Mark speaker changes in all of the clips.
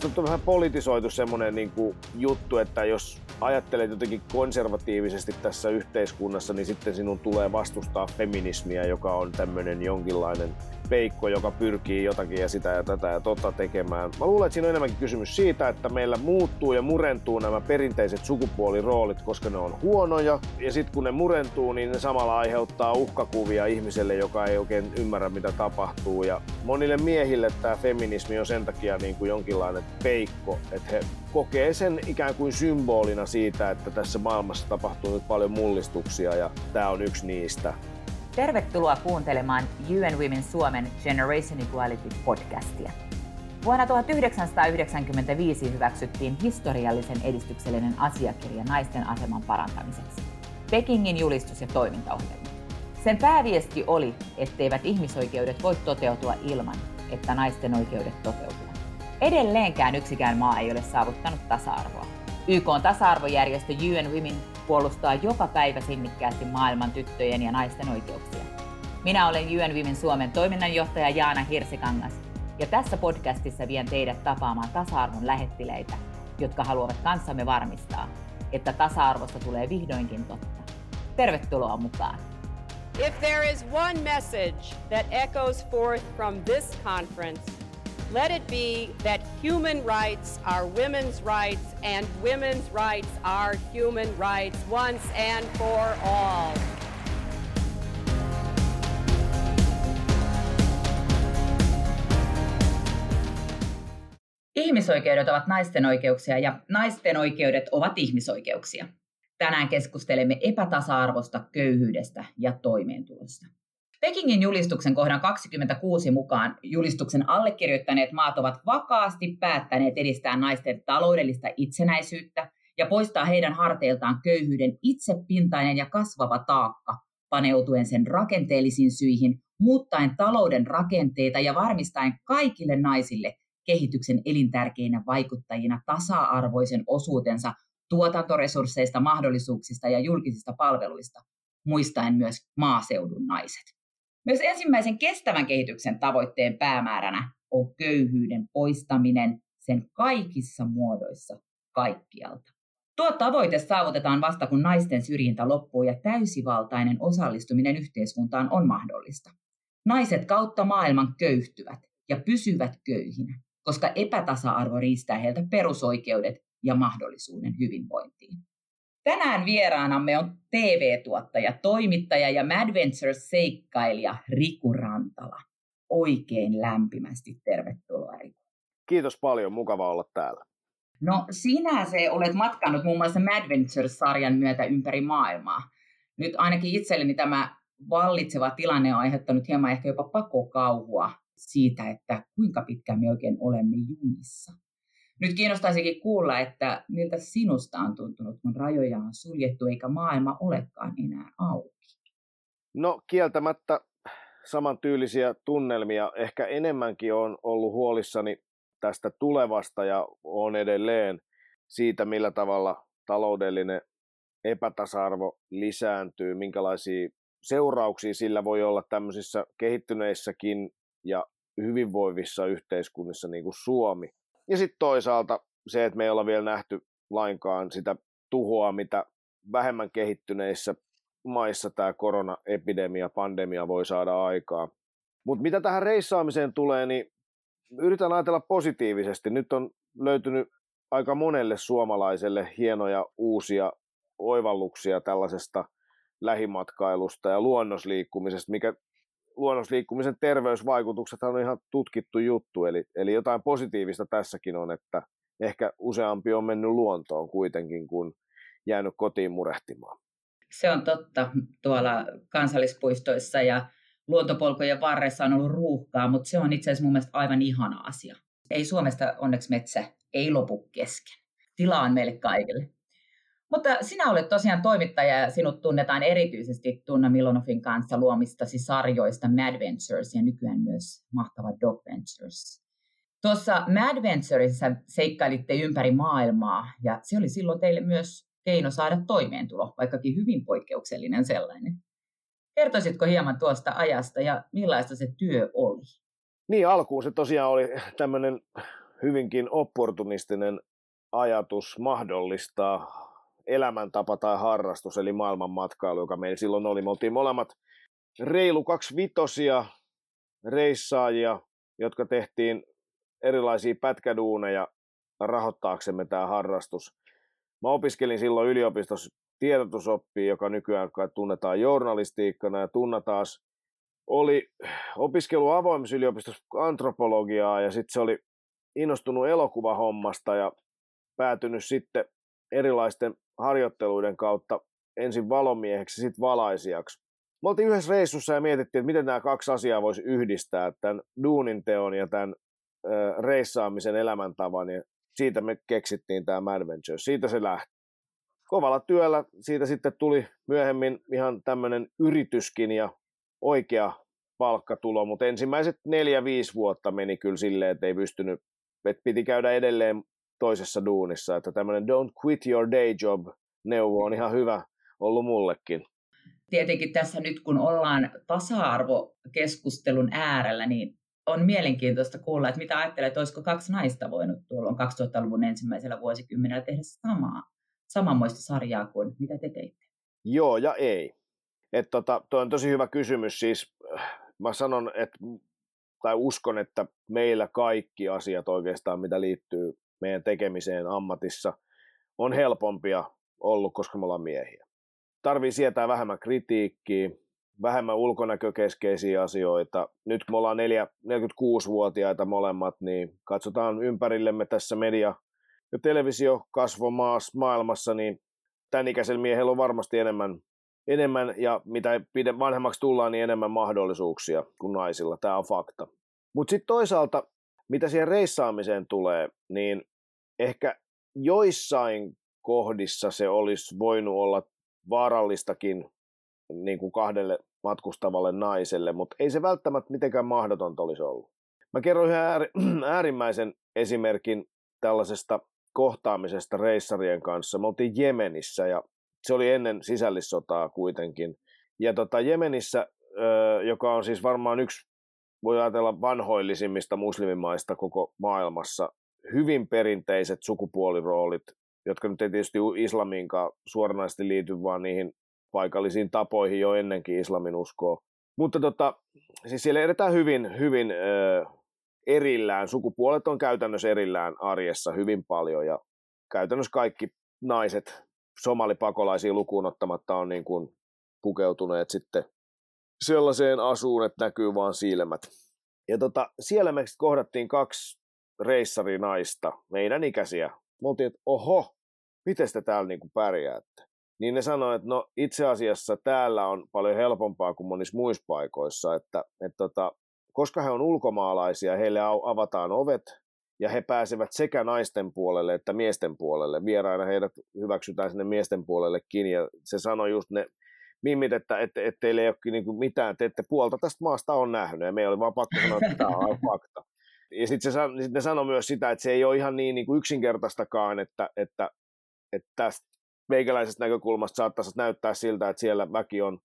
Speaker 1: tästä on vähän politisoitu semmoinen niin juttu, että jos ajattelet jotenkin konservatiivisesti tässä yhteiskunnassa, niin sitten sinun tulee vastustaa feminismiä, joka on tämmöinen jonkinlainen peikko, joka pyrkii jotakin ja sitä ja tätä ja tota tekemään. Mä luulen, että siinä on enemmänkin kysymys siitä, että meillä muuttuu ja murentuu nämä perinteiset sukupuoliroolit, koska ne on huonoja. Ja sitten kun ne murentuu, niin ne samalla aiheuttaa uhkakuvia ihmiselle, joka ei oikein ymmärrä, mitä tapahtuu. Ja monille miehille tämä feminismi on sen takia niin kuin jonkinlainen peikko, että he kokee sen ikään kuin symbolina siitä, että tässä maailmassa tapahtuu nyt paljon mullistuksia ja tämä on yksi niistä.
Speaker 2: Tervetuloa kuuntelemaan UN Women Suomen Generation Equality podcastia. Vuonna 1995 hyväksyttiin historiallisen edistyksellinen asiakirja naisten aseman parantamiseksi. Pekingin julistus ja toimintaohjelma. Sen pääviesti oli, etteivät ihmisoikeudet voi toteutua ilman, että naisten oikeudet toteutuvat. Edelleenkään yksikään maa ei ole saavuttanut tasa-arvoa. YK on tasa-arvojärjestö UN Women puolustaa joka päivä sinnikkäästi maailman tyttöjen ja naisten oikeuksia. Minä olen UN Women Suomen toiminnanjohtaja Jaana Hirsikangas, ja tässä podcastissa vien teidät tapaamaan tasa-arvon lähettileitä, jotka haluavat kanssamme varmistaa, että tasa-arvosta tulee vihdoinkin totta. Tervetuloa mukaan!
Speaker 3: If there is one message that echoes forth from this conference, Let it be that human rights are women's rights and women's rights are human rights once and for all.
Speaker 2: Ihmisoikeudet ovat naisten oikeuksia ja naisten oikeudet ovat ihmisoikeuksia. Tänään keskustelemme epätasa-arvosta, köyhyydestä ja toimeentulosta. Pekingin julistuksen kohdan 26 mukaan julistuksen allekirjoittaneet maat ovat vakaasti päättäneet edistää naisten taloudellista itsenäisyyttä ja poistaa heidän harteiltaan köyhyyden itsepintainen ja kasvava taakka, paneutuen sen rakenteellisiin syihin, muuttaen talouden rakenteita ja varmistaen kaikille naisille kehityksen elintärkeinä vaikuttajina tasa-arvoisen osuutensa tuotantoresursseista, mahdollisuuksista ja julkisista palveluista, muistaen myös maaseudun naiset. Myös ensimmäisen kestävän kehityksen tavoitteen päämääränä on köyhyyden poistaminen sen kaikissa muodoissa kaikkialta. Tuo tavoite saavutetaan vasta kun naisten syrjintä loppuu ja täysivaltainen osallistuminen yhteiskuntaan on mahdollista. Naiset kautta maailman köyhtyvät ja pysyvät köyhinä, koska epätasa-arvo riistää heiltä perusoikeudet ja mahdollisuuden hyvinvointiin. Tänään vieraanamme on TV-tuottaja, toimittaja ja Madventures-seikkailija Riku Rantala. Oikein lämpimästi tervetuloa Riku.
Speaker 1: Kiitos paljon, mukava olla täällä.
Speaker 2: No sinä se olet matkannut muun muassa Madventures-sarjan myötä ympäri maailmaa. Nyt ainakin itselleni tämä vallitseva tilanne on aiheuttanut hieman ehkä jopa pakokauhua siitä, että kuinka pitkään me oikein olemme junissa. Nyt kiinnostaisikin kuulla, että miltä sinusta on tuntunut, kun rajoja on suljettu eikä maailma olekaan enää auki.
Speaker 1: No kieltämättä samantyylisiä tunnelmia. Ehkä enemmänkin on ollut huolissani tästä tulevasta ja on edelleen siitä, millä tavalla taloudellinen epätasa-arvo lisääntyy, minkälaisia seurauksia sillä voi olla tämmöisissä kehittyneissäkin ja hyvinvoivissa yhteiskunnissa niin kuin Suomi. Ja sitten toisaalta se, että me ei olla vielä nähty lainkaan sitä tuhoa, mitä vähemmän kehittyneissä maissa tämä koronaepidemia, pandemia voi saada aikaa. Mutta mitä tähän reissaamiseen tulee, niin yritän ajatella positiivisesti. Nyt on löytynyt aika monelle suomalaiselle hienoja uusia oivalluksia tällaisesta lähimatkailusta ja luonnosliikkumisesta, mikä luonnosliikkumisen terveysvaikutukset on ihan tutkittu juttu, eli, eli jotain positiivista tässäkin on, että ehkä useampi on mennyt luontoon kuitenkin kuin jäänyt kotiin murehtimaan.
Speaker 2: Se on totta. Tuolla kansallispuistoissa ja luontopolkujen varressa on ollut ruuhkaa, mutta se on itse asiassa mun mielestä aivan ihana asia. Ei Suomesta onneksi metsä ei lopu kesken. Tilaa on meille kaikille. Mutta sinä olet tosiaan toimittaja ja sinut tunnetaan erityisesti Tunna Milonovin kanssa luomistasi sarjoista Mad Ventures ja nykyään myös mahtava Dog Ventures. Tuossa Mad Venturesissa seikkailitte ympäri maailmaa ja se oli silloin teille myös keino saada toimeentulo, vaikkakin hyvin poikkeuksellinen sellainen. Kertoisitko hieman tuosta ajasta ja millaista se työ oli?
Speaker 1: Niin, alkuun se tosiaan oli tämmöinen hyvinkin opportunistinen ajatus mahdollistaa elämäntapa tai harrastus, eli maailmanmatkailu, joka meillä silloin oli. Me oltiin molemmat reilu kaksi vitosia reissaajia, jotka tehtiin erilaisia pätkäduuneja rahoittaaksemme tämä harrastus. Mä opiskelin silloin yliopistossa tiedotusoppia, joka nykyään tunnetaan journalistiikkana, ja Tunna taas oli opiskelu avoimessa yliopistossa antropologiaa, ja sitten se oli innostunut elokuvahommasta ja päätynyt sitten erilaisten harjoitteluiden kautta ensin valomieheksi, sitten valaisijaksi. Me oltiin yhdessä reissussa ja mietittiin, että miten nämä kaksi asiaa voisi yhdistää, tämän duunin teon ja tämän ö, reissaamisen elämäntavan, ja siitä me keksittiin tämä Madventure. Siitä se lähti. Kovalla työllä siitä sitten tuli myöhemmin ihan tämmöinen yrityskin ja oikea palkkatulo, mutta ensimmäiset neljä-viisi vuotta meni kyllä silleen, että ei pystynyt, että piti käydä edelleen toisessa duunissa, että tämmöinen don't quit your day job neuvo on ihan hyvä ollut mullekin.
Speaker 2: Tietenkin tässä nyt kun ollaan tasa-arvokeskustelun äärellä, niin on mielenkiintoista kuulla, että mitä ajattelet, että olisiko kaksi naista voinut tuolloin 2000-luvun ensimmäisellä vuosikymmenellä tehdä samaa, samanmoista sarjaa kuin mitä te teitte?
Speaker 1: Joo ja ei. Että tota, toi on tosi hyvä kysymys. Siis mä sanon, että tai uskon, että meillä kaikki asiat oikeastaan, mitä liittyy meidän tekemiseen ammatissa, on helpompia ollut, koska me ollaan miehiä. Tarvii sietää vähemmän kritiikkiä, vähemmän ulkonäkökeskeisiä asioita. Nyt kun me ollaan 46-vuotiaita molemmat, niin katsotaan ympärillemme tässä media- ja televisiokasvomaassa maailmassa, niin tämän ikäisellä miehellä on varmasti enemmän, enemmän ja mitä vanhemmaksi tullaan, niin enemmän mahdollisuuksia kuin naisilla. Tämä on fakta. Mutta sitten toisaalta, mitä siihen reissaamiseen tulee, niin ehkä joissain kohdissa se olisi voinut olla vaarallistakin niin kuin kahdelle matkustavalle naiselle, mutta ei se välttämättä mitenkään mahdotonta olisi ollut. Mä kerron ihan äärimmäisen esimerkin tällaisesta kohtaamisesta reissarien kanssa. Me oltiin Jemenissä ja se oli ennen sisällissotaa kuitenkin. Ja tota, Jemenissä, joka on siis varmaan yksi, voi ajatella vanhoillisimmista muslimimaista koko maailmassa, hyvin perinteiset sukupuoliroolit, jotka nyt ei tietysti islamiinkaan suoranaisesti liity, vaan niihin paikallisiin tapoihin jo ennenkin islamin uskoa. Mutta tota, siis siellä edetään hyvin, hyvin ö, erillään. Sukupuolet on käytännössä erillään arjessa hyvin paljon ja käytännössä kaikki naiset somalipakolaisia lukuun ottamatta on niin kuin pukeutuneet sitten sellaiseen asuun, että näkyy vaan silmät. Ja tota, siellä me kohdattiin kaksi reissarinaista, meidän ikäisiä. Me oltiin, että oho, miten te täällä niin kuin pärjäätte? Niin ne sanoivat, että no itse asiassa täällä on paljon helpompaa kuin monissa muissa paikoissa, että, että tota, koska he on ulkomaalaisia, heille avataan ovet ja he pääsevät sekä naisten puolelle että miesten puolelle. Vieraina heidät hyväksytään sinne miesten puolellekin ja se sanoi just ne mimmit, että, että, että teille ei ole niin mitään, te ette puolta tästä maasta on nähnyt ja me oli vaan pakko sanoa, että tämä on fakta. Ja sitten sit ne sanoi myös sitä, että se ei ole ihan niin, niin kuin yksinkertaistakaan, että, että, että tästä meikäläisestä näkökulmasta saattaisi näyttää siltä, että siellä väki on,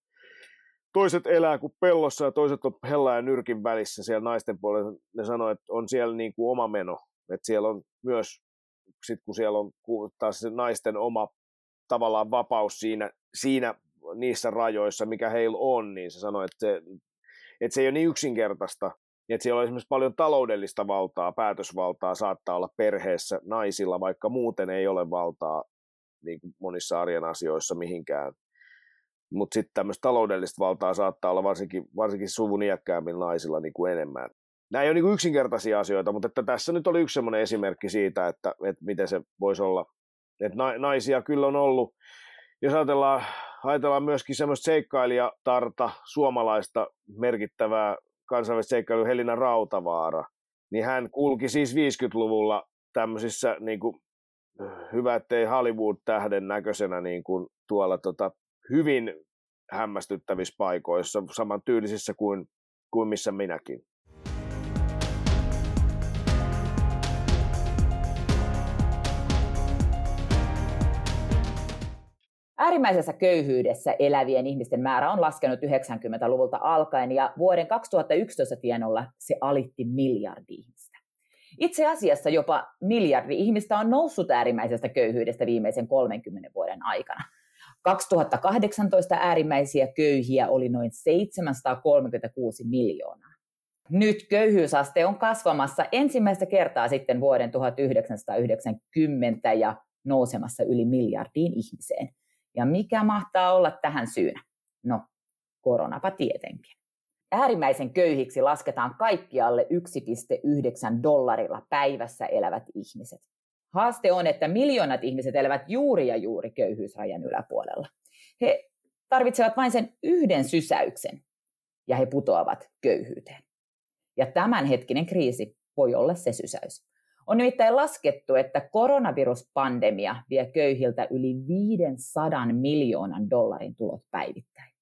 Speaker 1: toiset elää kuin pellossa ja toiset on hella ja nyrkin välissä siellä naisten puolella. Ne sanoo, että on siellä niin kuin oma meno, että siellä on myös, sit kun siellä on taas se naisten oma tavallaan vapaus siinä, siinä niissä rajoissa, mikä heillä on, niin se sanoi, että se, että se ei ole niin yksinkertaista, että siellä on esimerkiksi paljon taloudellista valtaa, päätösvaltaa saattaa olla perheessä naisilla, vaikka muuten ei ole valtaa niin kuin monissa arjen asioissa mihinkään. Mutta sitten tämmöistä taloudellista valtaa saattaa olla varsinkin, varsinkin suvun iäkkäämmillä naisilla niin kuin enemmän. Nämä ei ole niin kuin yksinkertaisia asioita, mutta että tässä nyt oli yksi semmoinen esimerkki siitä, että, että miten se voisi olla. Että naisia kyllä on ollut. Jos ajatellaan, ajatellaan myöskin semmoista seikkailijatarta, suomalaista merkittävää kansainvälistä seikkailua Helina Rautavaara, niin hän kulki siis 50-luvulla tämmöisissä niin kuin hyvä, ettei Hollywood-tähden näköisenä niin kuin tuolla tota, hyvin hämmästyttävissä paikoissa, saman tyylisissä kuin, kuin missä minäkin.
Speaker 2: Äärimmäisessä köyhyydessä elävien ihmisten määrä on laskenut 90-luvulta alkaen ja vuoden 2011 tienolla se alitti miljardi ihmistä. Itse asiassa jopa miljardi ihmistä on noussut äärimmäisestä köyhyydestä viimeisen 30 vuoden aikana. 2018 äärimmäisiä köyhiä oli noin 736 miljoonaa. Nyt köyhyysaste on kasvamassa ensimmäistä kertaa sitten vuoden 1990 ja nousemassa yli miljardiin ihmiseen. Ja mikä mahtaa olla tähän syynä? No, koronapa tietenkin. Äärimmäisen köyhiksi lasketaan kaikkialle 1,9 dollarilla päivässä elävät ihmiset. Haaste on, että miljoonat ihmiset elävät juuri ja juuri köyhyysrajan yläpuolella. He tarvitsevat vain sen yhden sysäyksen ja he putoavat köyhyyteen. Ja tämänhetkinen kriisi voi olla se sysäys. On nimittäin laskettu, että koronaviruspandemia vie köyhiltä yli 500 miljoonan dollarin tulot päivittäin.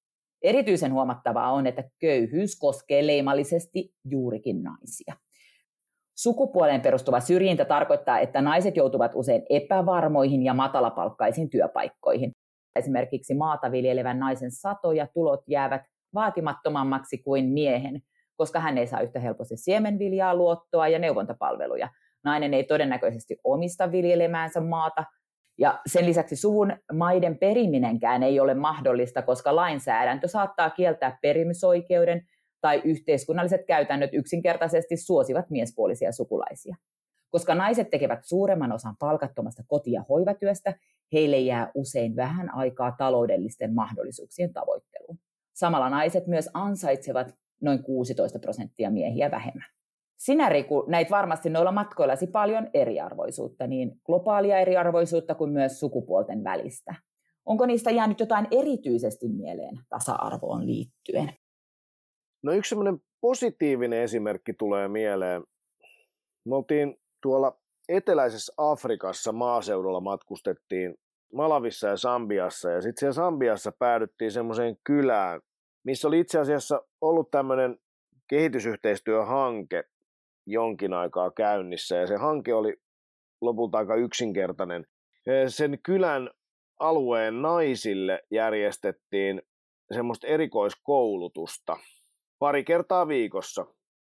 Speaker 2: Erityisen huomattavaa on, että köyhyys koskee leimallisesti juurikin naisia. Sukupuoleen perustuva syrjintä tarkoittaa, että naiset joutuvat usein epävarmoihin ja matalapalkkaisiin työpaikkoihin. Esimerkiksi maata viljelevän naisen sato ja tulot jäävät vaatimattomammaksi kuin miehen, koska hän ei saa yhtä helposti siemenviljaa, luottoa ja neuvontapalveluja. Nainen ei todennäköisesti omista viljelemäänsä maata, ja sen lisäksi suvun maiden periminenkään ei ole mahdollista, koska lainsäädäntö saattaa kieltää perimisoikeuden tai yhteiskunnalliset käytännöt yksinkertaisesti suosivat miespuolisia sukulaisia. Koska naiset tekevät suuremman osan palkattomasta koti- ja hoivatyöstä, heille jää usein vähän aikaa taloudellisten mahdollisuuksien tavoitteluun. Samalla naiset myös ansaitsevat noin 16 prosenttia miehiä vähemmän. Sinä, Riku, näit varmasti noilla matkoillasi paljon eriarvoisuutta, niin globaalia eriarvoisuutta kuin myös sukupuolten välistä. Onko niistä jäänyt jotain erityisesti mieleen tasa-arvoon liittyen?
Speaker 1: No yksi semmoinen positiivinen esimerkki tulee mieleen. Me oltiin tuolla eteläisessä Afrikassa maaseudulla matkustettiin Malavissa ja Sambiassa ja sitten siellä Sambiassa päädyttiin semmoiseen kylään, missä oli itse asiassa ollut tämmöinen kehitysyhteistyöhanke jonkin aikaa käynnissä ja se hanke oli lopulta aika yksinkertainen. Sen kylän alueen naisille järjestettiin semmoista erikoiskoulutusta pari kertaa viikossa.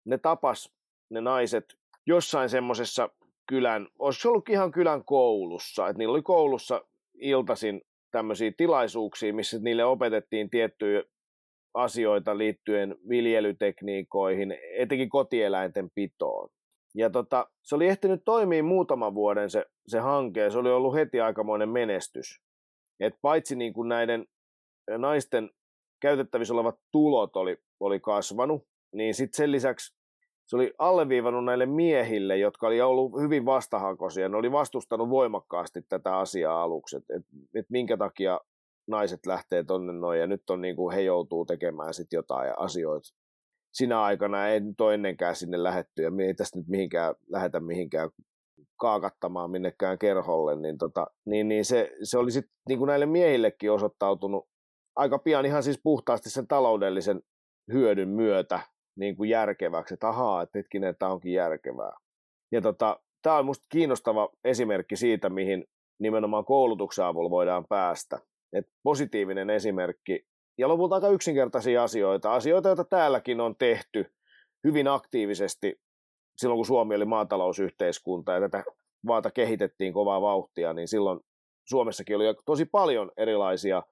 Speaker 1: Ne tapas ne naiset jossain semmoisessa kylän, olisi ollut ihan kylän koulussa, että niillä oli koulussa iltasin tämmöisiä tilaisuuksia, missä niille opetettiin tiettyjä asioita liittyen viljelytekniikoihin, etenkin kotieläinten pitoon. Ja tota, se oli ehtinyt toimia muutaman vuoden se, se hanke, se oli ollut heti aikamoinen menestys. Et paitsi niin kuin näiden naisten käytettävissä olevat tulot oli, oli kasvanut, niin sitten sen lisäksi se oli alleviivannut näille miehille, jotka oli ollut hyvin vastahakoisia. Ne oli vastustanut voimakkaasti tätä asiaa aluksi, että et, et minkä takia naiset lähtee tonne noin ja nyt on niin kuin he joutuu tekemään sitten jotain asioita. Sinä aikana ei nyt ole ennenkään sinne lähetty ja me ei tästä nyt mihinkään lähetä mihinkään kaakattamaan minnekään kerholle, niin, tota, niin, niin se, se oli sitten niin näille miehillekin osoittautunut aika pian ihan siis puhtaasti sen taloudellisen hyödyn myötä niin kuin järkeväksi, että ahaa, että hetkinen, tämä onkin järkevää. Ja tota, tämä on minusta kiinnostava esimerkki siitä, mihin nimenomaan koulutuksen avulla voidaan päästä. Et positiivinen esimerkki. Ja lopulta aika yksinkertaisia asioita, asioita, joita täälläkin on tehty hyvin aktiivisesti silloin, kun Suomi oli maatalousyhteiskunta ja tätä maata kehitettiin kovaa vauhtia, niin silloin Suomessakin oli tosi paljon erilaisia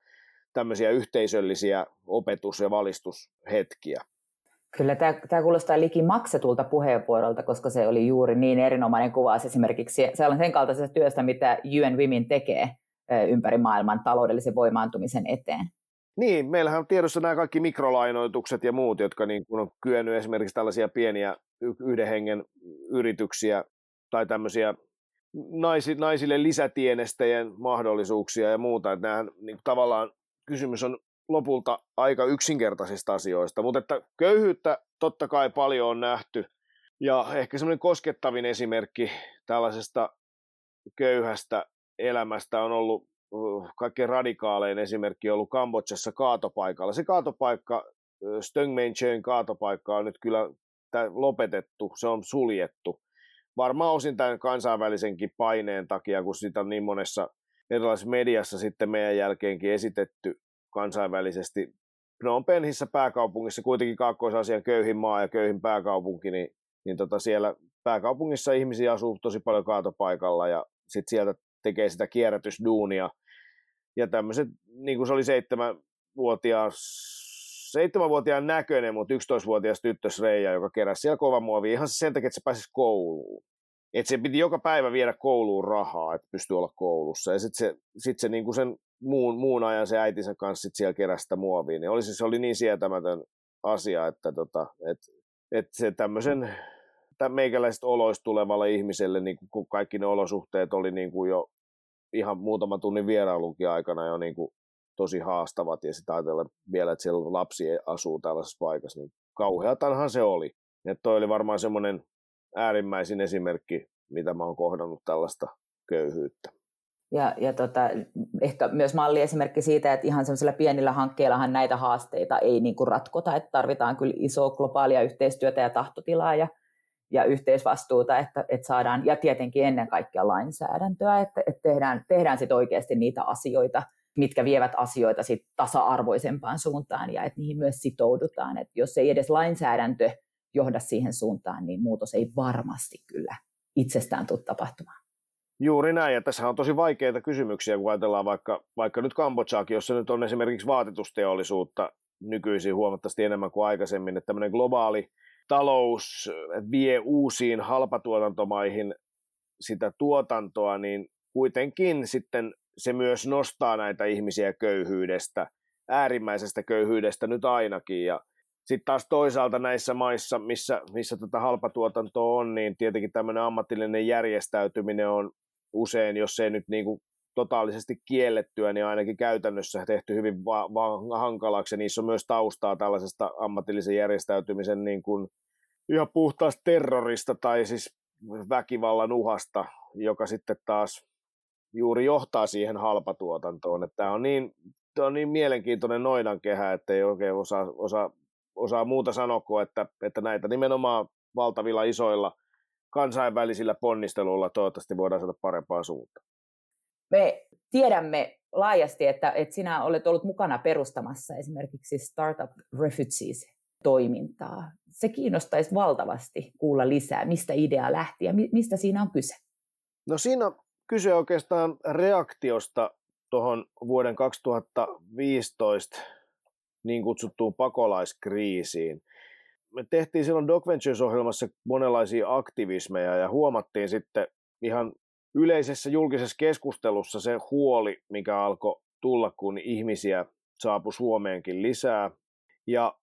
Speaker 1: tämmöisiä yhteisöllisiä opetus- ja valistushetkiä.
Speaker 2: Kyllä tämä, tämä kuulostaa liki maksetulta puheenvuorolta, koska se oli juuri niin erinomainen kuvaus esimerkiksi sen kaltaisesta työstä, mitä UN Women tekee ympäri maailman taloudellisen voimaantumisen eteen.
Speaker 1: Niin, meillähän on tiedossa nämä kaikki mikrolainoitukset ja muut, jotka niin kuin on kyennyt esimerkiksi tällaisia pieniä yhden hengen yrityksiä tai tämmöisiä naisille lisätienestäjien mahdollisuuksia ja muuta. Että nämä, niin tavallaan kysymys on lopulta aika yksinkertaisista asioista, mutta että köyhyyttä totta kai paljon on nähty. Ja ehkä semmoinen koskettavin esimerkki tällaisesta köyhästä elämästä on ollut kaikkein radikaalein esimerkki ollut Kambodsassa kaatopaikalla. Se kaatopaikka, Stöngmenchön kaatopaikka on nyt kyllä lopetettu, se on suljettu. Varmaan osin tämän kansainvälisenkin paineen takia, kun sitä on niin monessa erilaisessa mediassa sitten meidän jälkeenkin esitetty kansainvälisesti. Phnom Penhissä pääkaupungissa, kuitenkin Kaakkois-Asian köyhin maa ja köyhin pääkaupunki, niin, niin tota siellä pääkaupungissa ihmisiä asuu tosi paljon kaatopaikalla ja sitten sieltä tekee sitä kierrätysduunia. Ja tämmöiset, niin kuin se oli seitsemänvuotias, seitsemänvuotiaan näköinen, mutta 11-vuotias tyttö Reija, joka keräsi siellä kova muovi ihan sen takia, että se pääsisi kouluun. Että se piti joka päivä viedä kouluun rahaa, että pystyy olla koulussa. Ja sitten se, sit se niin kuin sen muun, muun ajan se äitinsä kanssa sit siellä keräsi sitä muovia. Niin oli, se, se oli niin sietämätön asia, että tota, et, et se tämmöisen meikäläiset oloista tulevalle ihmiselle, niin kun kaikki ne olosuhteet oli niin kuin jo ihan muutaman tunnin vierailunkin aikana jo niin kuin tosi haastavat ja sitten ajatella vielä, että siellä lapsi asuu tällaisessa paikassa, niin kauheatanhan se oli. Että toi oli varmaan semmoinen äärimmäisin esimerkki, mitä mä oon kohdannut tällaista köyhyyttä.
Speaker 2: Ja, ja tota, ehkä myös malliesimerkki siitä, että ihan semmoisilla pienillä hankkeillahan näitä haasteita ei niin kuin ratkota, että tarvitaan kyllä isoa globaalia yhteistyötä ja tahtotilaa ja, ja yhteisvastuuta, että, että saadaan, ja tietenkin ennen kaikkea lainsäädäntöä, että, että tehdään, tehdään sit oikeasti niitä asioita, mitkä vievät asioita sit tasa-arvoisempaan suuntaan ja että niihin myös sitoudutaan. Että jos ei edes lainsäädäntö johda siihen suuntaan, niin muutos ei varmasti kyllä itsestään tule tapahtumaan.
Speaker 1: Juuri näin, ja tässä on tosi vaikeita kysymyksiä, kun ajatellaan vaikka, vaikka nyt Kambodžaakin, jossa nyt on esimerkiksi vaatetusteollisuutta nykyisin huomattavasti enemmän kuin aikaisemmin, että tämmöinen globaali talous vie uusiin halpatuotantomaihin sitä tuotantoa, niin kuitenkin sitten se myös nostaa näitä ihmisiä köyhyydestä, äärimmäisestä köyhyydestä nyt ainakin, ja sitten taas toisaalta näissä maissa, missä, missä tätä halpatuotantoa on, niin tietenkin tämmöinen ammatillinen järjestäytyminen on usein, jos ei nyt niin kuin totaalisesti kiellettyä, niin ainakin käytännössä tehty hyvin va- va- hankalaksi, niissä on myös taustaa tällaisesta ammatillisen järjestäytymisen niin kuin ihan puhtaasta terrorista tai siis väkivallan uhasta, joka sitten taas juuri johtaa siihen halpatuotantoon. Että tämä on niin, tämä on niin mielenkiintoinen noidankehä, että ei oikein osaa, osaa, osaa muuta sanoa kuin, että, että näitä nimenomaan valtavilla isoilla kansainvälisillä ponnisteluilla toivottavasti voidaan saada parempaa suuntaan.
Speaker 2: Me tiedämme laajasti, että, että sinä olet ollut mukana perustamassa esimerkiksi Startup Refugees toimintaa. Se kiinnostaisi valtavasti kuulla lisää, mistä idea lähti ja mistä siinä on kyse.
Speaker 1: No siinä on kyse oikeastaan reaktiosta tuohon vuoden 2015 niin kutsuttuun pakolaiskriisiin. Me tehtiin silloin Doc Ventures-ohjelmassa monenlaisia aktivismeja ja huomattiin sitten ihan yleisessä julkisessa keskustelussa se huoli, mikä alkoi tulla, kun ihmisiä saapui Suomeenkin lisää. Ja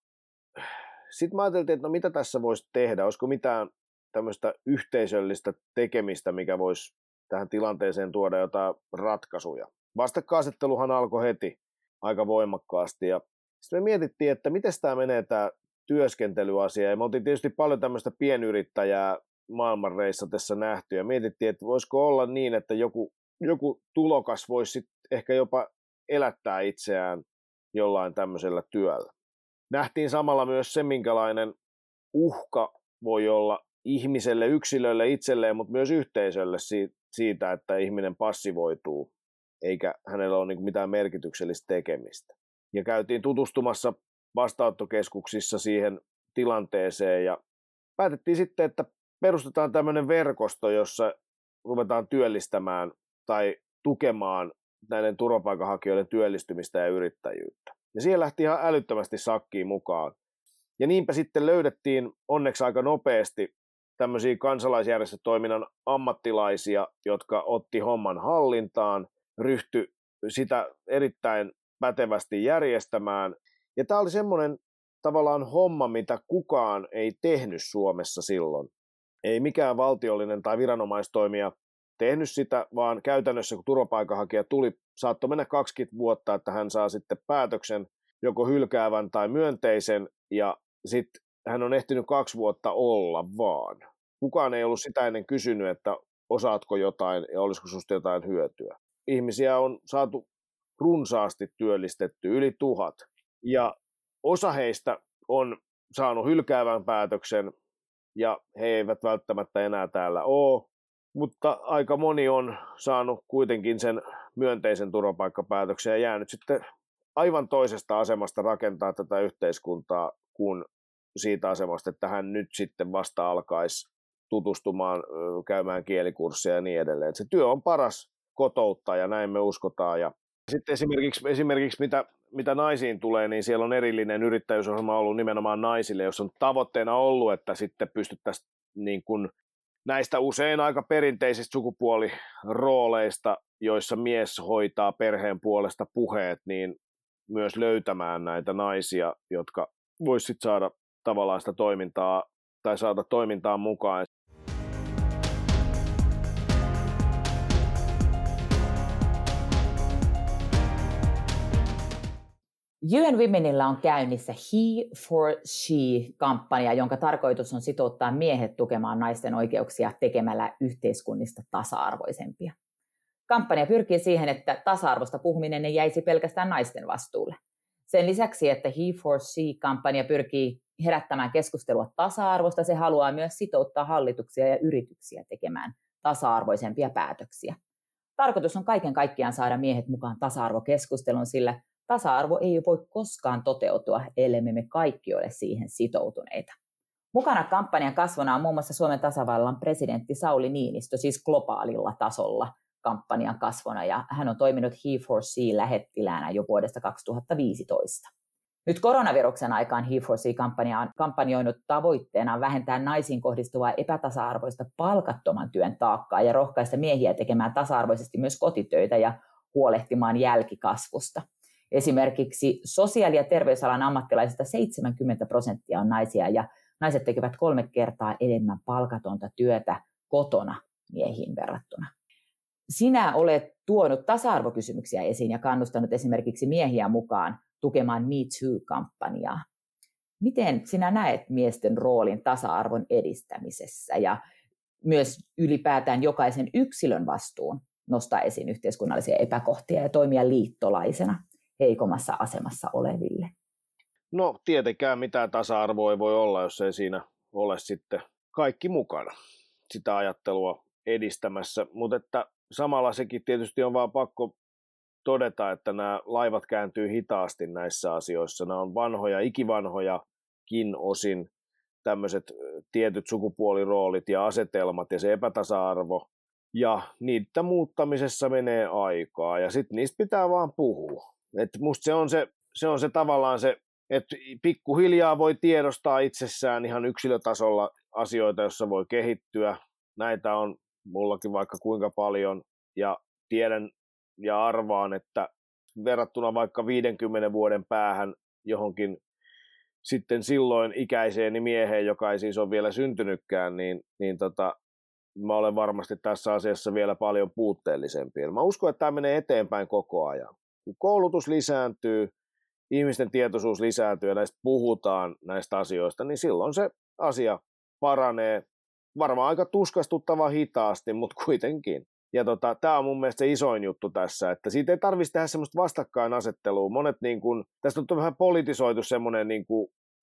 Speaker 1: sitten mä ajattelin, että no mitä tässä voisi tehdä, olisiko mitään tämmöistä yhteisöllistä tekemistä, mikä voisi tähän tilanteeseen tuoda jotain ratkaisuja. Vastakkainasetteluhan alkoi heti aika voimakkaasti ja sitten me mietittiin, että miten tämä menee tämä työskentelyasia ja me oltiin tietysti paljon tämmöistä pienyrittäjää maailman reissatessa nähty ja mietittiin, että voisiko olla niin, että joku, joku tulokas voisi ehkä jopa elättää itseään jollain tämmöisellä työllä. Nähtiin samalla myös se, minkälainen uhka voi olla ihmiselle, yksilölle itselleen, mutta myös yhteisölle siitä, että ihminen passivoituu, eikä hänellä ole niin mitään merkityksellistä tekemistä. Ja käytiin tutustumassa vastaanottokeskuksissa siihen tilanteeseen ja päätettiin sitten, että perustetaan tämmöinen verkosto, jossa ruvetaan työllistämään tai tukemaan näiden turvapaikanhakijoiden työllistymistä ja yrittäjyyttä. Ja siellä lähti ihan älyttömästi sakkiin mukaan. Ja niinpä sitten löydettiin onneksi aika nopeasti tämmöisiä kansalaisjärjestötoiminnan ammattilaisia, jotka otti homman hallintaan, ryhtyi sitä erittäin pätevästi järjestämään. Ja tämä oli semmoinen tavallaan homma, mitä kukaan ei tehnyt Suomessa silloin. Ei mikään valtiollinen tai viranomaistoimija tehnyt sitä, vaan käytännössä kun turvapaikanhakija tuli, saattoi mennä 20 vuotta, että hän saa sitten päätöksen joko hylkäävän tai myönteisen, ja sitten hän on ehtinyt kaksi vuotta olla vaan. Kukaan ei ollut sitä ennen kysynyt, että osaatko jotain ja olisiko sinusta jotain hyötyä. Ihmisiä on saatu runsaasti työllistetty, yli tuhat. Ja osa heistä on saanut hylkäävän päätöksen, ja he eivät välttämättä enää täällä ole, mutta aika moni on saanut kuitenkin sen myönteisen turvapaikkapäätöksen ja jäänyt sitten aivan toisesta asemasta rakentaa tätä yhteiskuntaa kuin siitä asemasta, että hän nyt sitten vasta alkaisi tutustumaan, käymään kielikursseja ja niin edelleen. Se työ on paras kotouttaa ja näin me uskotaan. Ja sitten esimerkiksi, esimerkiksi mitä, mitä naisiin tulee, niin siellä on erillinen yrittäjyysohjelma ollut nimenomaan naisille, jos on tavoitteena ollut, että sitten pystyttäisiin niin kuin näistä usein aika perinteisistä sukupuolirooleista, joissa mies hoitaa perheen puolesta puheet, niin myös löytämään näitä naisia, jotka voisivat saada tavallaan sitä toimintaa tai saada toimintaan mukaan.
Speaker 2: UN Womenilla on käynnissä He for She-kampanja, jonka tarkoitus on sitouttaa miehet tukemaan naisten oikeuksia tekemällä yhteiskunnista tasa-arvoisempia. Kampanja pyrkii siihen, että tasa-arvosta puhuminen ei jäisi pelkästään naisten vastuulle. Sen lisäksi, että He for She-kampanja pyrkii herättämään keskustelua tasa-arvosta, se haluaa myös sitouttaa hallituksia ja yrityksiä tekemään tasa-arvoisempia päätöksiä. Tarkoitus on kaiken kaikkiaan saada miehet mukaan tasa-arvokeskusteluun, sillä tasa-arvo ei voi koskaan toteutua, ellei me kaikki ole siihen sitoutuneita. Mukana kampanjan kasvona on muun muassa Suomen tasavallan presidentti Sauli Niinistö, siis globaalilla tasolla kampanjan kasvona, ja hän on toiminut He4C lähettiläänä jo vuodesta 2015. Nyt koronaviruksen aikaan He4C-kampanja on kampanjoinut tavoitteena vähentää naisiin kohdistuvaa epätasa-arvoista palkattoman työn taakkaa ja rohkaista miehiä tekemään tasa-arvoisesti myös kotitöitä ja huolehtimaan jälkikasvusta. Esimerkiksi sosiaali- ja terveysalan ammattilaisista 70 prosenttia on naisia ja naiset tekevät kolme kertaa enemmän palkatonta työtä kotona miehiin verrattuna. Sinä olet tuonut tasa-arvokysymyksiä esiin ja kannustanut esimerkiksi miehiä mukaan tukemaan Me Too-kampanjaa. Miten sinä näet miesten roolin tasa-arvon edistämisessä ja myös ylipäätään jokaisen yksilön vastuun nostaa esiin yhteiskunnallisia epäkohtia ja toimia liittolaisena heikommassa asemassa oleville?
Speaker 1: No tietenkään mitään tasa-arvoa ei voi olla, jos ei siinä ole sitten kaikki mukana sitä ajattelua edistämässä, mutta että samalla sekin tietysti on vaan pakko todeta, että nämä laivat kääntyy hitaasti näissä asioissa. Nämä on vanhoja, ikivanhojakin osin tämmöiset tietyt sukupuoliroolit ja asetelmat ja se epätasa-arvo. Ja niitä muuttamisessa menee aikaa ja sitten niistä pitää vaan puhua. Et musta se on se, se on se tavallaan se, että pikkuhiljaa voi tiedostaa itsessään ihan yksilötasolla asioita, joissa voi kehittyä. Näitä on mullakin vaikka kuinka paljon ja tiedän ja arvaan, että verrattuna vaikka 50 vuoden päähän johonkin sitten silloin ikäiseeni mieheen, joka ei siis ole vielä syntynytkään, niin, niin tota, mä olen varmasti tässä asiassa vielä paljon puutteellisempi. Mä uskon, että tämä menee eteenpäin koko ajan kun koulutus lisääntyy, ihmisten tietoisuus lisääntyy ja näistä puhutaan näistä asioista, niin silloin se asia paranee varmaan aika tuskastuttava hitaasti, mutta kuitenkin. Ja tota, tämä on mun mielestä se isoin juttu tässä, että siitä ei tarvitsisi tehdä semmoista vastakkainasettelua. Monet niin kun, tästä on vähän politisoitu semmoinen niin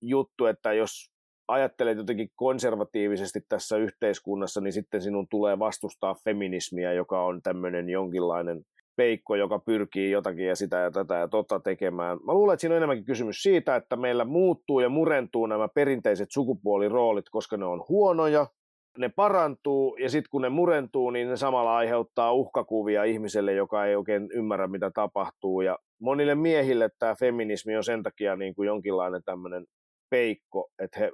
Speaker 1: juttu, että jos ajattelet jotenkin konservatiivisesti tässä yhteiskunnassa, niin sitten sinun tulee vastustaa feminismiä, joka on tämmöinen jonkinlainen peikko, joka pyrkii jotakin ja sitä ja tätä ja tota tekemään. Mä luulen, että siinä on enemmänkin kysymys siitä, että meillä muuttuu ja murentuu nämä perinteiset sukupuoliroolit, koska ne on huonoja, ne parantuu ja sitten kun ne murentuu, niin ne samalla aiheuttaa uhkakuvia ihmiselle, joka ei oikein ymmärrä, mitä tapahtuu. Ja monille miehille tämä feminismi on sen takia niin kuin jonkinlainen tämmöinen peikko, että he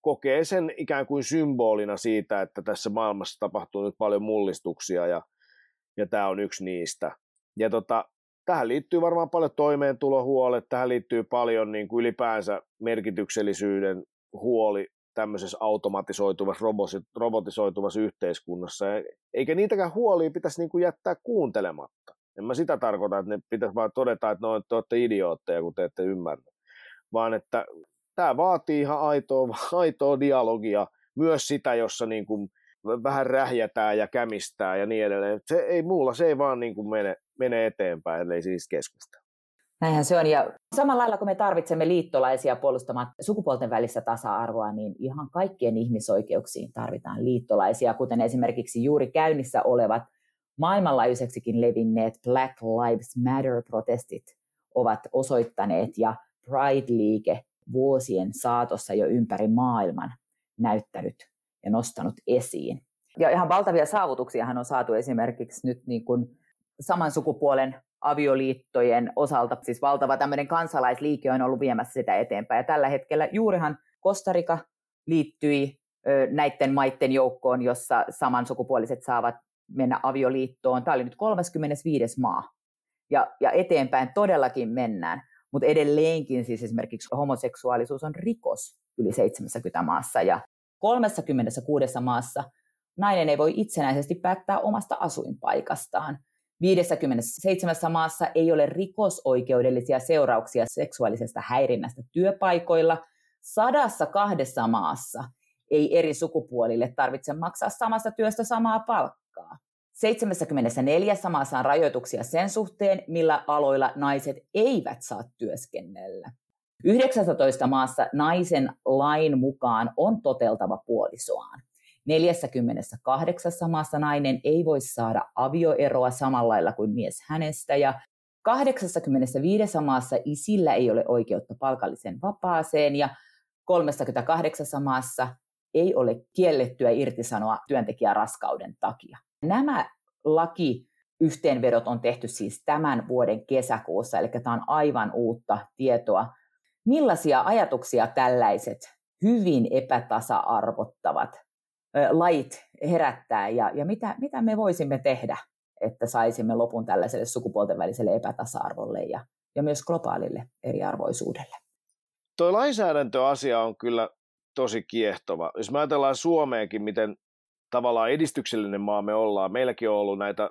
Speaker 1: kokee sen ikään kuin symbolina siitä, että tässä maailmassa tapahtuu nyt paljon mullistuksia ja, ja tämä on yksi niistä. Ja tota, tähän liittyy varmaan paljon toimeentulohuolet, tähän liittyy paljon niin kuin ylipäänsä merkityksellisyyden huoli tämmöisessä automatisoituvassa, robotisoituvassa yhteiskunnassa. Eikä niitäkään huolia pitäisi niin kuin jättää kuuntelematta. En mä sitä tarkoita, että ne pitäisi vaan todeta, että no, te olette idiootteja, kun te ette ymmärrä. Vaan että tämä vaatii ihan aitoa, aitoa dialogia, myös sitä, jossa niin kuin vähän rähjätään ja kämistää ja niin edelleen. Se ei muulla, se ei vaan niin kuin mene, mene eteenpäin, ellei siis keskustella.
Speaker 2: Näinhän se on. Ja samalla lailla kun me tarvitsemme liittolaisia puolustamaan sukupuolten välistä tasa-arvoa, niin ihan kaikkien ihmisoikeuksiin tarvitaan liittolaisia, kuten esimerkiksi juuri käynnissä olevat maailmanlaajuiseksikin levinneet Black Lives Matter-protestit ovat osoittaneet ja Pride-liike vuosien saatossa jo ympäri maailman näyttänyt ja nostanut esiin. Ja ihan valtavia saavutuksia hän on saatu esimerkiksi nyt niin kuin saman sukupuolen avioliittojen osalta, siis valtava tämmöinen kansalaisliike on ollut viemässä sitä eteenpäin. Ja tällä hetkellä juurihan Kostarika liittyi näiden maiden joukkoon, jossa samansukupuoliset saavat mennä avioliittoon. Tämä oli nyt 35. maa. Ja, ja eteenpäin todellakin mennään. Mutta edelleenkin siis esimerkiksi homoseksuaalisuus on rikos yli 70 maassa. Ja 36 maassa nainen ei voi itsenäisesti päättää omasta asuinpaikastaan. 57 maassa ei ole rikosoikeudellisia seurauksia seksuaalisesta häirinnästä työpaikoilla. Sadassa kahdessa maassa ei eri sukupuolille tarvitse maksaa samasta työstä samaa palkkaa. 74 maassa on rajoituksia sen suhteen, millä aloilla naiset eivät saa työskennellä. 19 maassa naisen lain mukaan on toteltava puolisoaan. 48 maassa nainen ei voi saada avioeroa samalla lailla kuin mies hänestä ja 85 maassa isillä ei ole oikeutta palkalliseen vapaaseen ja 38 maassa ei ole kiellettyä irtisanoa työntekijää raskauden takia. Nämä laki yhteenvedot on tehty siis tämän vuoden kesäkuussa, eli tämä on aivan uutta tietoa. Millaisia ajatuksia tällaiset hyvin epätasa-arvottavat lait herättää ja, ja mitä, mitä me voisimme tehdä, että saisimme lopun tällaiselle sukupuolten väliselle epätasa-arvolle ja, ja myös globaalille eriarvoisuudelle.
Speaker 1: Tuo lainsäädäntöasia on kyllä tosi kiehtova. Jos me ajatellaan Suomeenkin, miten tavallaan edistyksellinen maa me ollaan, meilläkin on ollut näitä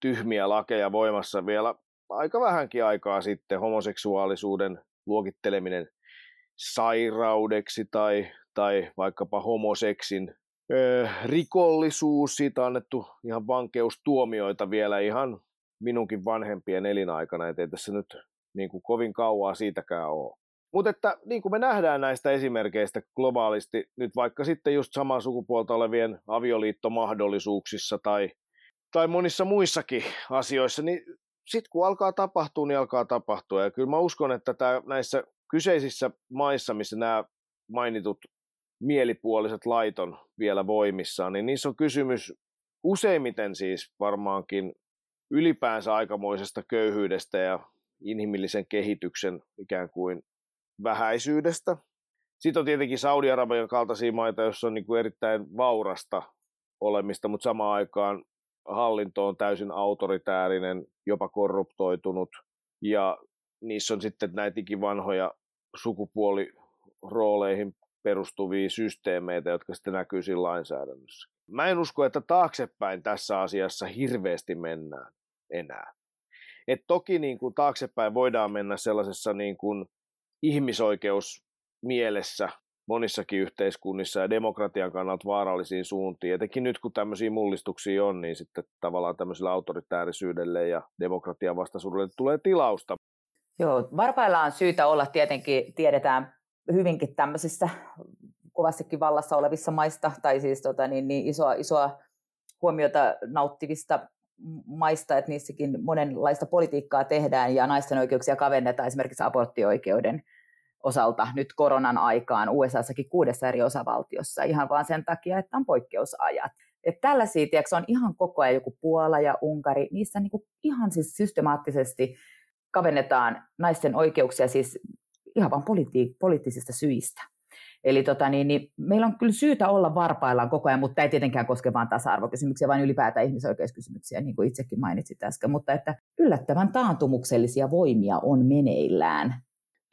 Speaker 1: tyhmiä lakeja voimassa vielä aika vähänkin aikaa sitten, homoseksuaalisuuden luokitteleminen sairaudeksi tai, tai vaikkapa homoseksin ö, rikollisuus, siitä on annettu ihan vankeustuomioita vielä ihan minunkin vanhempien elinaikana, ettei tässä nyt niin kuin kovin kauaa siitäkään ole. Mutta että niin kuin me nähdään näistä esimerkkeistä globaalisti, nyt vaikka sitten just samaa sukupuolta olevien avioliittomahdollisuuksissa tai, tai monissa muissakin asioissa, niin sitten kun alkaa tapahtua, niin alkaa tapahtua. Ja kyllä mä uskon, että tää, näissä kyseisissä maissa, missä nämä mainitut mielipuoliset lait on vielä voimissaan, niin niissä on kysymys useimmiten siis varmaankin ylipäänsä aikamoisesta köyhyydestä ja inhimillisen kehityksen ikään kuin vähäisyydestä. Sitten on tietenkin Saudi-Arabian kaltaisia maita, joissa on niin kuin erittäin vaurasta olemista, mutta samaan aikaan hallinto on täysin autoritäärinen, jopa korruptoitunut, ja niissä on sitten näitä ikivanhoja sukupuolirooleihin perustuvia systeemeitä, jotka sitten näkyy siinä lainsäädännössä. Mä en usko, että taaksepäin tässä asiassa hirveästi mennään enää. Et toki niin kuin taaksepäin voidaan mennä sellaisessa niin kuin ihmisoikeus mielessä monissakin yhteiskunnissa ja demokratian kannalta vaarallisiin suuntiin. Etenkin nyt, kun tämmöisiä mullistuksia on, niin sitten tavallaan tämmöisellä autoritäärisyydelle ja demokratian vastaisuudelle tulee tilausta.
Speaker 2: Joo, varpailla on syytä olla tietenkin, tiedetään hyvinkin tämmöisissä kovastikin vallassa olevissa maista, tai siis tota, niin, niin isoa, isoa huomiota nauttivista maista, että niissäkin monenlaista politiikkaa tehdään ja naisten oikeuksia kavennetaan esimerkiksi aborttioikeuden osalta nyt koronan aikaan USAssakin kuudessa eri osavaltiossa ihan vaan sen takia, että on poikkeusajat. Että tällaisia, tiedätkö, on ihan koko ajan joku Puola ja Unkari, niissä niin kuin ihan siis systemaattisesti kavennetaan naisten oikeuksia siis ihan vain politi- poliittisista syistä. Eli tota, niin, niin, meillä on kyllä syytä olla varpaillaan koko ajan, mutta ei tietenkään koske vain tasa-arvokysymyksiä, vaan ylipäätään ihmisoikeuskysymyksiä, niin kuin itsekin mainitsit äsken. Mutta että yllättävän taantumuksellisia voimia on meneillään.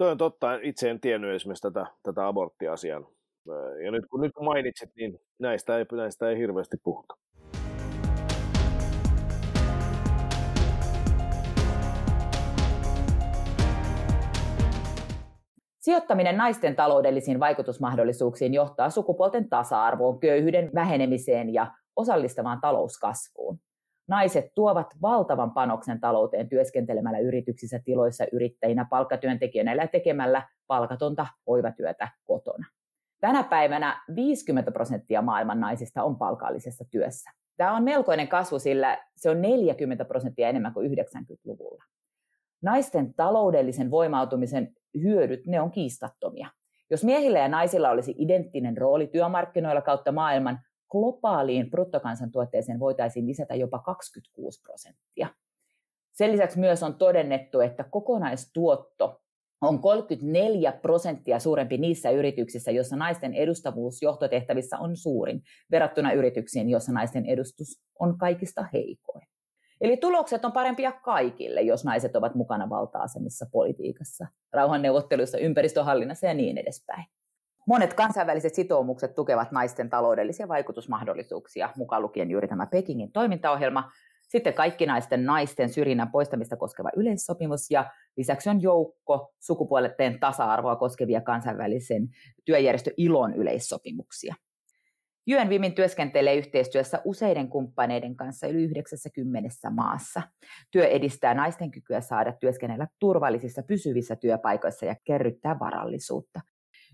Speaker 1: Toi on totta. Itse en tiennyt esimerkiksi tätä, tätä aborttiasiaa. Ja nyt kun, nyt kun mainitsit, niin näistä ei, näistä ei hirveästi puhuta.
Speaker 2: Sijoittaminen naisten taloudellisiin vaikutusmahdollisuuksiin johtaa sukupuolten tasa-arvoon, köyhyyden vähenemiseen ja osallistavaan talouskasvuun. Naiset tuovat valtavan panoksen talouteen työskentelemällä yrityksissä, tiloissa, yrittäjinä, palkkatyöntekijöinä ja tekemällä palkatonta hoivatyötä kotona. Tänä päivänä 50 prosenttia maailman naisista on palkallisessa työssä. Tämä on melkoinen kasvu, sillä se on 40 prosenttia enemmän kuin 90-luvulla. Naisten taloudellisen voimautumisen hyödyt, ne on kiistattomia. Jos miehillä ja naisilla olisi identtinen rooli työmarkkinoilla kautta maailman, globaaliin bruttokansantuotteeseen voitaisiin lisätä jopa 26 prosenttia. Sen lisäksi myös on todennettu, että kokonaistuotto on 34 prosenttia suurempi niissä yrityksissä, joissa naisten edustavuus johtotehtävissä on suurin, verrattuna yrityksiin, joissa naisten edustus on kaikista heikoin. Eli tulokset on parempia kaikille, jos naiset ovat mukana valta-asemissa politiikassa, rauhanneuvotteluissa, ympäristöhallinnassa ja niin edespäin. Monet kansainväliset sitoumukset tukevat naisten taloudellisia vaikutusmahdollisuuksia, mukaan lukien juuri tämä Pekingin toimintaohjelma, sitten kaikki naisten naisten syrjinnän poistamista koskeva yleissopimus ja lisäksi on joukko sukupuolten tasa-arvoa koskevia kansainvälisen työjärjestö ILON yleissopimuksia. UN Women työskentelee yhteistyössä useiden kumppaneiden kanssa yli 90 maassa. Työ edistää naisten kykyä saada työskennellä turvallisissa pysyvissä työpaikoissa ja kerryttää varallisuutta.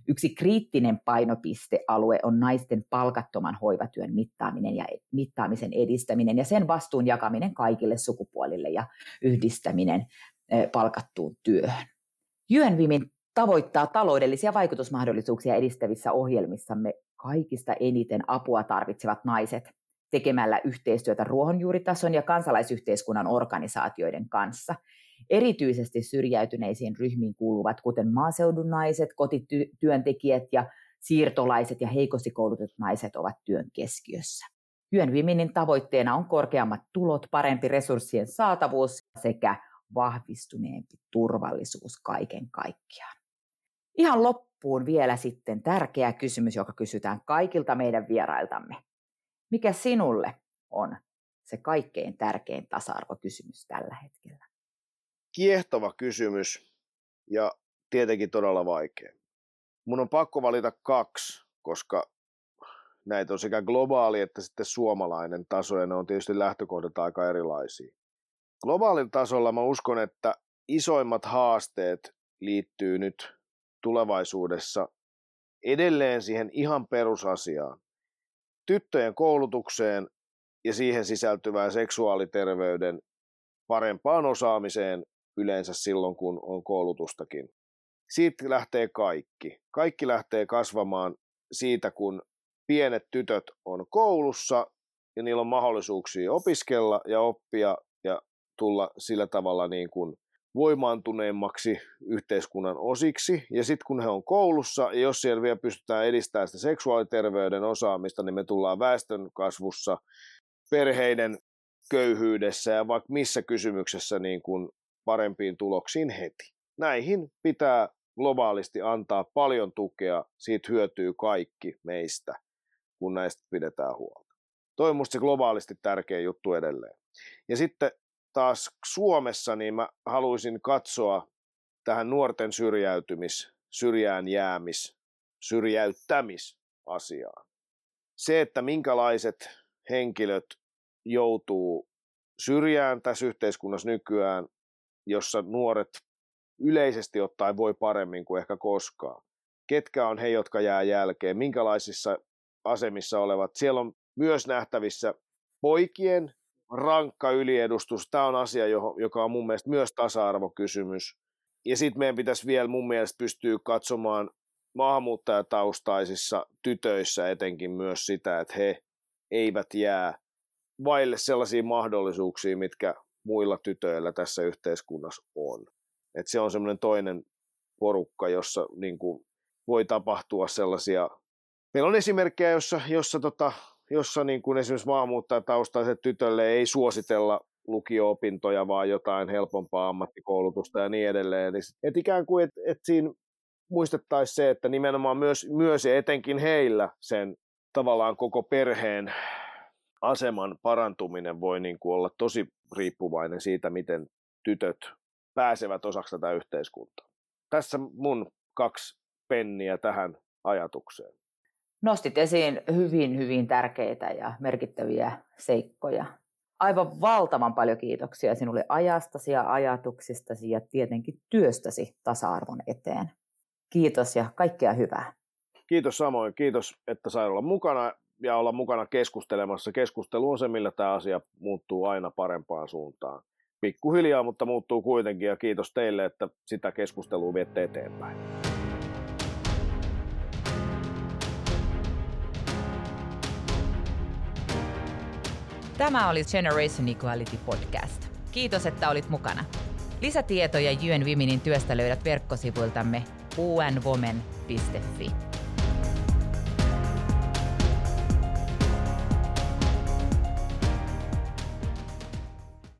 Speaker 2: Yksi kriittinen painopistealue on naisten palkattoman hoivatyön mittaaminen ja mittaamisen edistäminen ja sen vastuun jakaminen kaikille sukupuolille ja yhdistäminen palkattuun työhön. UN Women tavoittaa taloudellisia vaikutusmahdollisuuksia edistävissä ohjelmissamme kaikista eniten apua tarvitsevat naiset tekemällä yhteistyötä ruohonjuuritason ja kansalaisyhteiskunnan organisaatioiden kanssa. Erityisesti syrjäytyneisiin ryhmiin kuuluvat, kuten maaseudun naiset, kotityöntekijät ja siirtolaiset ja heikosti koulutetut naiset ovat työn keskiössä. Työn tavoitteena on korkeammat tulot, parempi resurssien saatavuus sekä vahvistuneempi turvallisuus kaiken kaikkiaan. Ihan loppuun vielä sitten tärkeä kysymys, joka kysytään kaikilta meidän vierailtamme. Mikä sinulle on se kaikkein tärkein tasa-arvokysymys tällä hetkellä?
Speaker 1: Kiehtova kysymys ja tietenkin todella vaikea. Mun on pakko valita kaksi, koska näitä on sekä globaali että sitten suomalainen taso, ja ne on tietysti lähtökohdat aika erilaisia. Globaalin tasolla mä uskon, että isoimmat haasteet liittyy nyt tulevaisuudessa edelleen siihen ihan perusasiaan, tyttöjen koulutukseen ja siihen sisältyvään seksuaaliterveyden parempaan osaamiseen yleensä silloin, kun on koulutustakin. Siitä lähtee kaikki. Kaikki lähtee kasvamaan siitä, kun pienet tytöt on koulussa ja niillä on mahdollisuuksia opiskella ja oppia ja tulla sillä tavalla niin kuin voimaantuneemmaksi yhteiskunnan osiksi. Ja sitten kun he on koulussa, ja jos siellä vielä pystytään edistämään sitä seksuaaliterveyden osaamista, niin me tullaan väestön kasvussa, perheiden köyhyydessä ja vaikka missä kysymyksessä niin kuin parempiin tuloksiin heti. Näihin pitää globaalisti antaa paljon tukea, siitä hyötyy kaikki meistä, kun näistä pidetään huolta. Toi on se globaalisti tärkeä juttu edelleen. Ja sitten taas Suomessa niin mä haluaisin katsoa tähän nuorten syrjäytymis, syrjään jäämis, syrjäyttämisasiaan. Se, että minkälaiset henkilöt joutuu syrjään tässä yhteiskunnassa nykyään, jossa nuoret yleisesti ottaen voi paremmin kuin ehkä koskaan. Ketkä on he, jotka jää jälkeen, minkälaisissa asemissa olevat. Siellä on myös nähtävissä poikien rankka yliedustus, tämä on asia, joka on mun mielestä myös tasa-arvokysymys. Ja sitten meidän pitäisi vielä mun mielestä pystyä katsomaan maahanmuuttajataustaisissa tytöissä etenkin myös sitä, että he eivät jää vaille sellaisia mahdollisuuksia, mitkä muilla tytöillä tässä yhteiskunnassa on. Et se on semmoinen toinen porukka, jossa niin kuin, voi tapahtua sellaisia... Meillä on esimerkkejä, jossa, jossa tota, jossa niin kuin esimerkiksi maahanmuuttajataustaiset tytölle ei suositella lukio-opintoja, vaan jotain helpompaa ammattikoulutusta ja niin edelleen. Et ikään kuin, että et siinä muistettaisiin se, että nimenomaan myös, myös ja etenkin heillä sen tavallaan koko perheen aseman parantuminen voi niin kuin olla tosi riippuvainen siitä, miten tytöt pääsevät osaksi tätä yhteiskuntaa. Tässä mun kaksi penniä tähän ajatukseen
Speaker 2: nostit esiin hyvin, hyvin tärkeitä ja merkittäviä seikkoja. Aivan valtavan paljon kiitoksia sinulle ajastasi ja ajatuksistasi ja tietenkin työstäsi tasa-arvon eteen. Kiitos ja kaikkea hyvää.
Speaker 1: Kiitos samoin. Kiitos, että sain olla mukana ja olla mukana keskustelemassa. Keskustelu on se, millä tämä asia muuttuu aina parempaan suuntaan. Pikkuhiljaa, mutta muuttuu kuitenkin ja kiitos teille, että sitä keskustelua viette eteenpäin.
Speaker 2: Tämä oli Generation Equality Podcast. Kiitos, että olit mukana. Lisätietoja UN Womenin työstä löydät verkkosivuiltamme unwomen.fi.